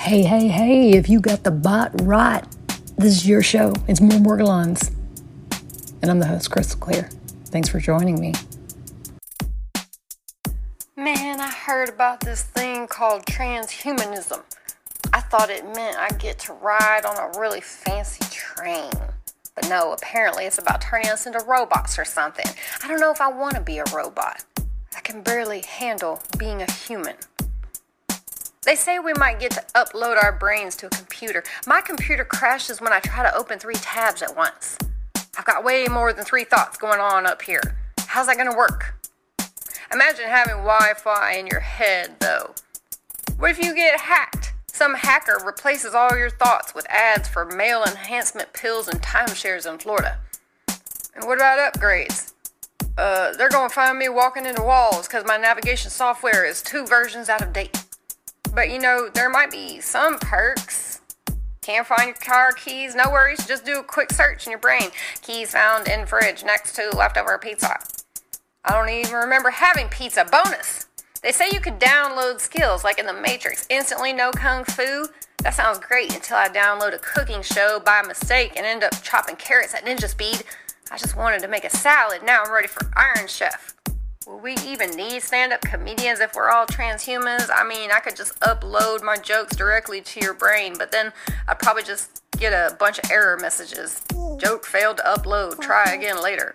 Hey, hey, hey, if you got the bot right, this is your show. It's More Morgellons. And I'm the host, Crystal Clear. Thanks for joining me. Man, I heard about this thing called transhumanism. I thought it meant I get to ride on a really fancy train. But no, apparently it's about turning us into robots or something. I don't know if I want to be a robot. I can barely handle being a human. They say we might get to upload our brains to a computer. My computer crashes when I try to open three tabs at once. I've got way more than three thoughts going on up here. How's that to work? Imagine having Wi Fi in your head, though. What if you get hacked? Some hacker replaces all your thoughts with ads for male enhancement pills and timeshares in Florida. And what about upgrades? Uh, they're to find me walking into walls because my navigation software is two versions out of date. But you know, there might be some perks. Can't find your car keys? No worries, just do a quick search in your brain. Keys found in fridge next to leftover pizza. I don't even remember having pizza. Bonus! They say you could download skills like in the Matrix, instantly know kung fu. That sounds great until I download a cooking show by mistake and end up chopping carrots at ninja speed. I just wanted to make a salad, now I'm ready for Iron Chef. Will we even need stand up comedians if we're all transhumans? I mean, I could just upload my jokes directly to your brain, but then I'd probably just get a bunch of error messages. Joke failed to upload. Try again later.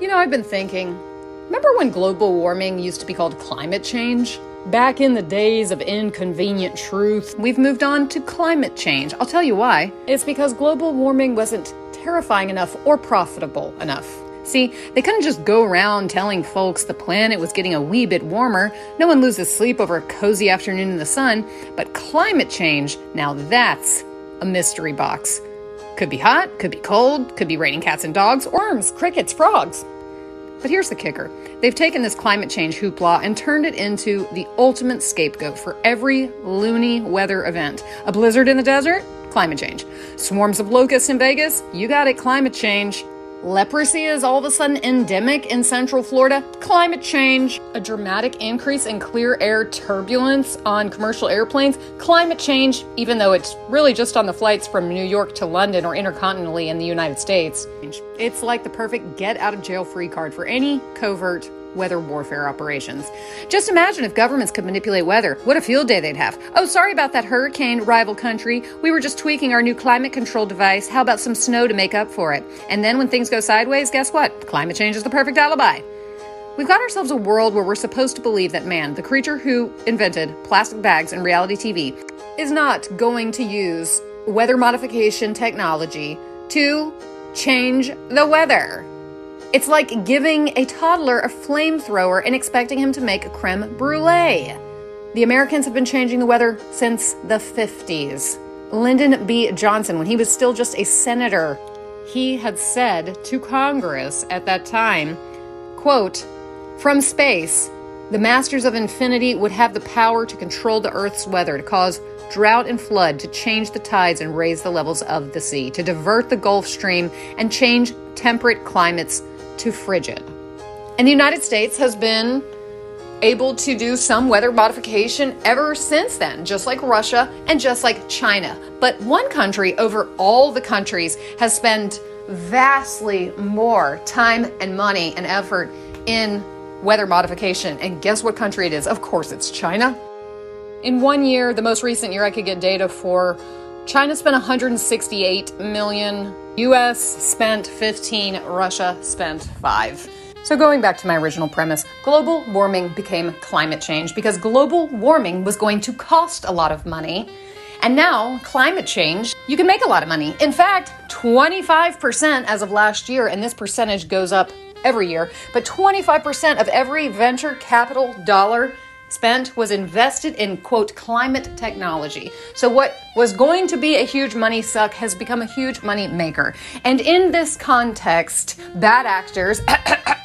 You know, I've been thinking. Remember when global warming used to be called climate change? Back in the days of inconvenient truth, we've moved on to climate change. I'll tell you why. It's because global warming wasn't terrifying enough or profitable enough. See, they couldn't just go around telling folks the planet was getting a wee bit warmer. No one loses sleep over a cozy afternoon in the sun. But climate change, now that's a mystery box. Could be hot, could be cold, could be raining cats and dogs, worms, crickets, frogs. But here's the kicker they've taken this climate change hoopla and turned it into the ultimate scapegoat for every loony weather event. A blizzard in the desert? Climate change. Swarms of locusts in Vegas? You got it, climate change. Leprosy is all of a sudden endemic in central Florida. Climate change. A dramatic increase in clear air turbulence on commercial airplanes. Climate change, even though it's really just on the flights from New York to London or intercontinentally in the United States. It's like the perfect get out of jail free card for any covert weather warfare operations. Just imagine if governments could manipulate weather. What a field day they'd have. Oh, sorry about that hurricane, rival country. We were just tweaking our new climate control device. How about some snow to make up for it? And then when things go sideways, guess what? Climate change is the perfect alibi. We've got ourselves a world where we're supposed to believe that man, the creature who invented plastic bags and reality TV, is not going to use weather modification technology to change the weather. It's like giving a toddler a flamethrower and expecting him to make creme brulee. The Americans have been changing the weather since the 50s. Lyndon B. Johnson, when he was still just a senator, he had said to Congress at that time, quote, from space, the masters of infinity would have the power to control the Earth's weather, to cause drought and flood, to change the tides and raise the levels of the sea, to divert the Gulf Stream and change temperate climates to frigid. And the United States has been able to do some weather modification ever since then, just like Russia and just like China. But one country over all the countries has spent vastly more time and money and effort in weather modification. And guess what country it is? Of course, it's China. In one year, the most recent year I could get data for, China spent 168 million US spent 15, Russia spent 5. So, going back to my original premise, global warming became climate change because global warming was going to cost a lot of money. And now, climate change, you can make a lot of money. In fact, 25% as of last year, and this percentage goes up every year, but 25% of every venture capital dollar spent was invested in quote climate technology. So what was going to be a huge money suck has become a huge money maker. And in this context, bad actors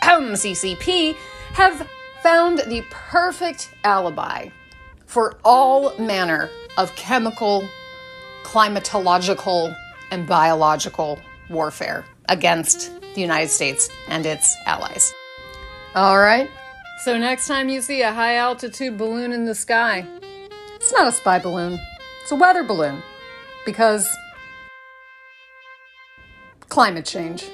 CCP have found the perfect alibi for all manner of chemical, climatological, and biological warfare against the United States and its allies. All right, so next time you see a high altitude balloon in the sky, it's not a spy balloon, it's a weather balloon because climate change.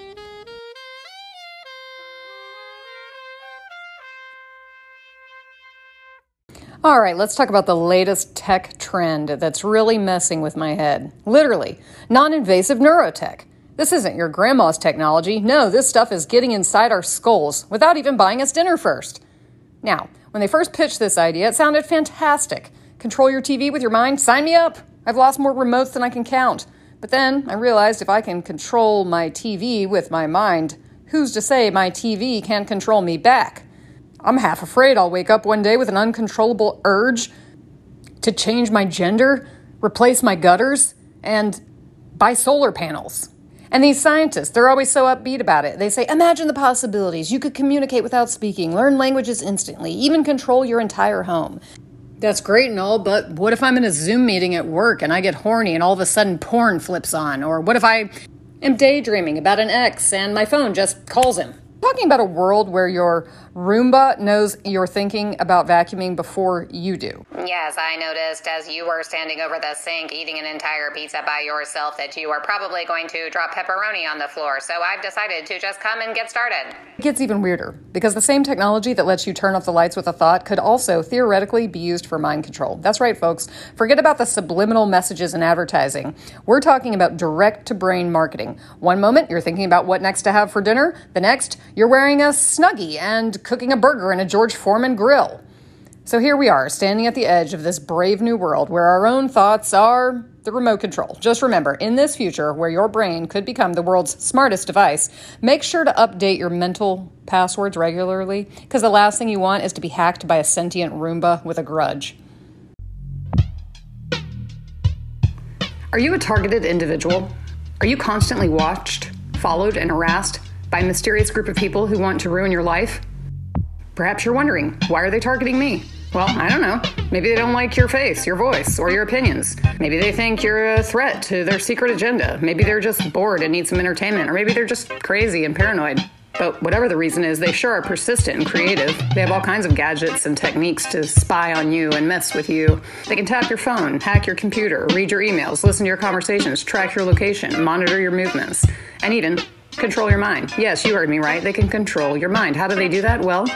All right, let's talk about the latest tech trend that's really messing with my head. Literally, non invasive neurotech. This isn't your grandma's technology. No, this stuff is getting inside our skulls without even buying us dinner first. Now, when they first pitched this idea, it sounded fantastic. Control your TV with your mind? Sign me up! I've lost more remotes than I can count. But then I realized if I can control my TV with my mind, who's to say my TV can't control me back? I'm half afraid I'll wake up one day with an uncontrollable urge to change my gender, replace my gutters, and buy solar panels. And these scientists, they're always so upbeat about it. They say, Imagine the possibilities. You could communicate without speaking, learn languages instantly, even control your entire home. That's great and all, but what if I'm in a Zoom meeting at work and I get horny and all of a sudden porn flips on? Or what if I am daydreaming about an ex and my phone just calls him? Talking about a world where your Roomba knows you're thinking about vacuuming before you do. Yes, I noticed as you were standing over the sink eating an entire pizza by yourself that you are probably going to drop pepperoni on the floor. So I've decided to just come and get started. It gets even weirder because the same technology that lets you turn off the lights with a thought could also theoretically be used for mind control. That's right, folks. Forget about the subliminal messages in advertising. We're talking about direct to brain marketing. One moment you're thinking about what next to have for dinner, the next you're wearing a snuggie and cooking a burger in a George Foreman grill. So here we are, standing at the edge of this brave new world where our own thoughts are the remote control. Just remember, in this future where your brain could become the world's smartest device, make sure to update your mental passwords regularly because the last thing you want is to be hacked by a sentient Roomba with a grudge. Are you a targeted individual? Are you constantly watched, followed, and harassed by a mysterious group of people who want to ruin your life? Perhaps you're wondering, why are they targeting me? Well, I don't know. Maybe they don't like your face, your voice, or your opinions. Maybe they think you're a threat to their secret agenda. Maybe they're just bored and need some entertainment, or maybe they're just crazy and paranoid. But whatever the reason is, they sure are persistent and creative. They have all kinds of gadgets and techniques to spy on you and mess with you. They can tap your phone, hack your computer, read your emails, listen to your conversations, track your location, monitor your movements, and even control your mind. Yes, you heard me right. They can control your mind. How do they do that? Well,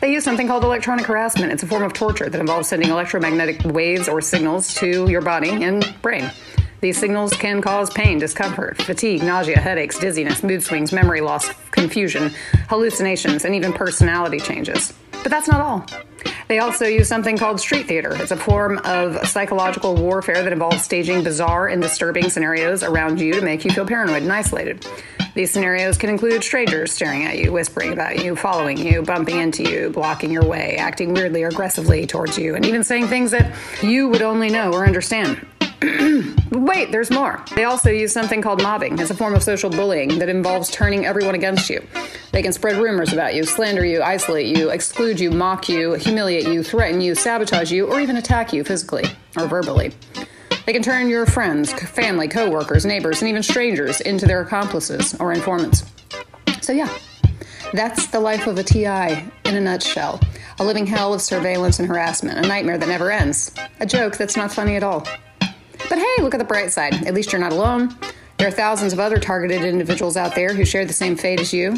they use something called electronic harassment. It's a form of torture that involves sending electromagnetic waves or signals to your body and brain. These signals can cause pain, discomfort, fatigue, nausea, headaches, dizziness, mood swings, memory loss, confusion, hallucinations, and even personality changes. But that's not all. They also use something called street theater. It's a form of psychological warfare that involves staging bizarre and disturbing scenarios around you to make you feel paranoid and isolated. These scenarios can include strangers staring at you, whispering about you, following you, bumping into you, blocking your way, acting weirdly or aggressively towards you, and even saying things that you would only know or understand. Wait, there's more. They also use something called mobbing. as a form of social bullying that involves turning everyone against you. They can spread rumors about you, slander you, isolate you, exclude you, mock you, humiliate you, threaten you, sabotage you, or even attack you physically or verbally. They can turn your friends, family, coworkers, neighbors, and even strangers into their accomplices or informants. So, yeah, that's the life of a TI in a nutshell. A living hell of surveillance and harassment, a nightmare that never ends, a joke that's not funny at all. But hey, look at the bright side. At least you're not alone. There are thousands of other targeted individuals out there who share the same fate as you.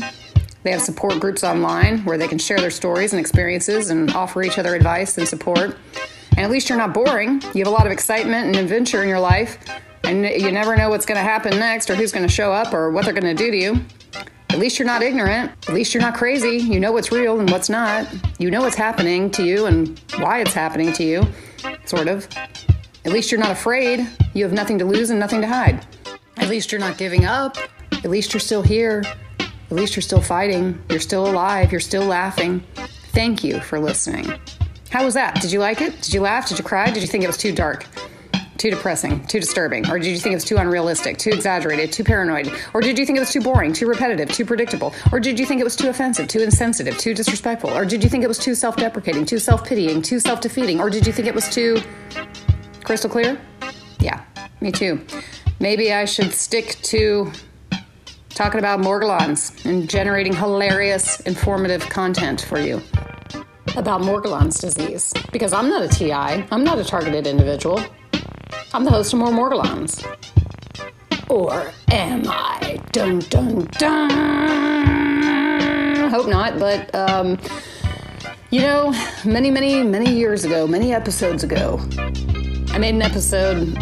They have support groups online where they can share their stories and experiences and offer each other advice and support. And at least you're not boring. You have a lot of excitement and adventure in your life, and you never know what's going to happen next or who's going to show up or what they're going to do to you. At least you're not ignorant. At least you're not crazy. You know what's real and what's not. You know what's happening to you and why it's happening to you, sort of. At least you're not afraid. You have nothing to lose and nothing to hide. At least you're not giving up. At least you're still here. At least you're still fighting. You're still alive. You're still laughing. Thank you for listening. How was that? Did you like it? Did you laugh? Did you cry? Did you think it was too dark? Too depressing, too disturbing? Or did you think it was too unrealistic, too exaggerated, too paranoid? Or did you think it was too boring, too repetitive, too predictable? Or did you think it was too offensive, too insensitive, too disrespectful? Or did you think it was too self deprecating, too self pitying, too self defeating? Or did you think it was too crystal clear? Yeah, me too. Maybe I should stick to talking about Morgellons and generating hilarious, informative content for you about Morgellons disease. Because I'm not a TI, I'm not a targeted individual. I'm the host of More Morgellons. Or am I? Dun dun dun. I hope not, but um, you know, many, many, many years ago, many episodes ago, I made an episode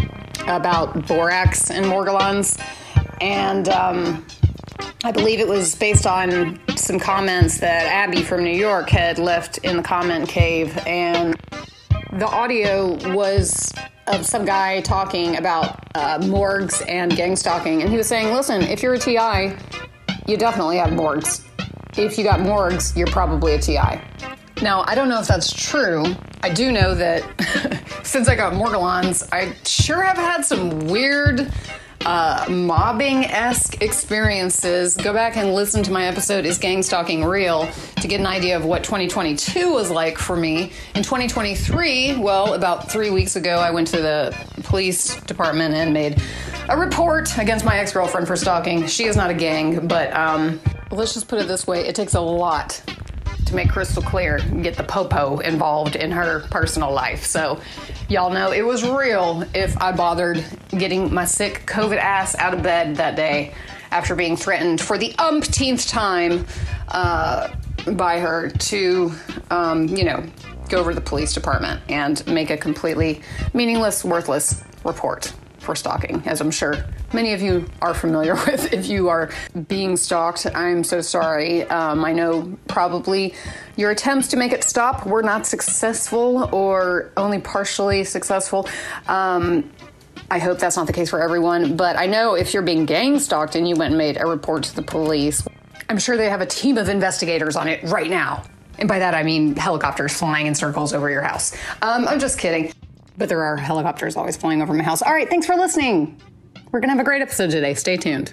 about borax and Morgellons, and um, I believe it was based on some comments that Abby from New York had left in the comment cave, and the audio was of some guy talking about uh, morgues and gang stalking, and he was saying, "Listen, if you're a TI, you definitely have morgues. If you got morgues, you're probably a TI." Now, I don't know if that's true. I do know that since I got Morgellons, I sure have had some weird uh, mobbing esque experiences, go back and listen to my episode Is Gang Stalking Real to get an idea of what 2022 was like for me. In 2023, well, about three weeks ago, I went to the police department and made a report against my ex girlfriend for stalking. She is not a gang, but um, let's just put it this way it takes a lot to make crystal clear and get the popo involved in her personal life. So, y'all know it was real if I bothered getting my sick COVID ass out of bed that day after being threatened for the umpteenth time uh, by her to, um, you know, go over to the police department and make a completely meaningless, worthless report for stalking, as I'm sure many of you are familiar with. If you are being stalked, I'm so sorry. Um, I know probably your attempts to make it stop were not successful or only partially successful. Um, I hope that's not the case for everyone, but I know if you're being gang stalked and you went and made a report to the police, I'm sure they have a team of investigators on it right now. And by that I mean helicopters flying in circles over your house. Um, I'm just kidding. But there are helicopters always flying over my house. All right, thanks for listening. We're going to have a great episode today. Stay tuned.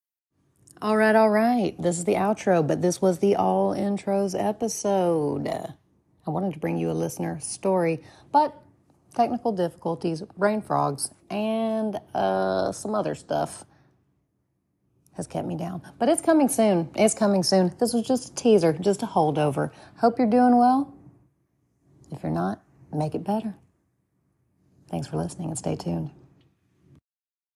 All right, all right. This is the outro, but this was the all intros episode. I wanted to bring you a listener story, but technical difficulties, brain frogs, and uh, some other stuff has kept me down. But it's coming soon. It's coming soon. This was just a teaser, just a holdover. Hope you're doing well. If you're not, make it better. Thanks for listening and stay tuned.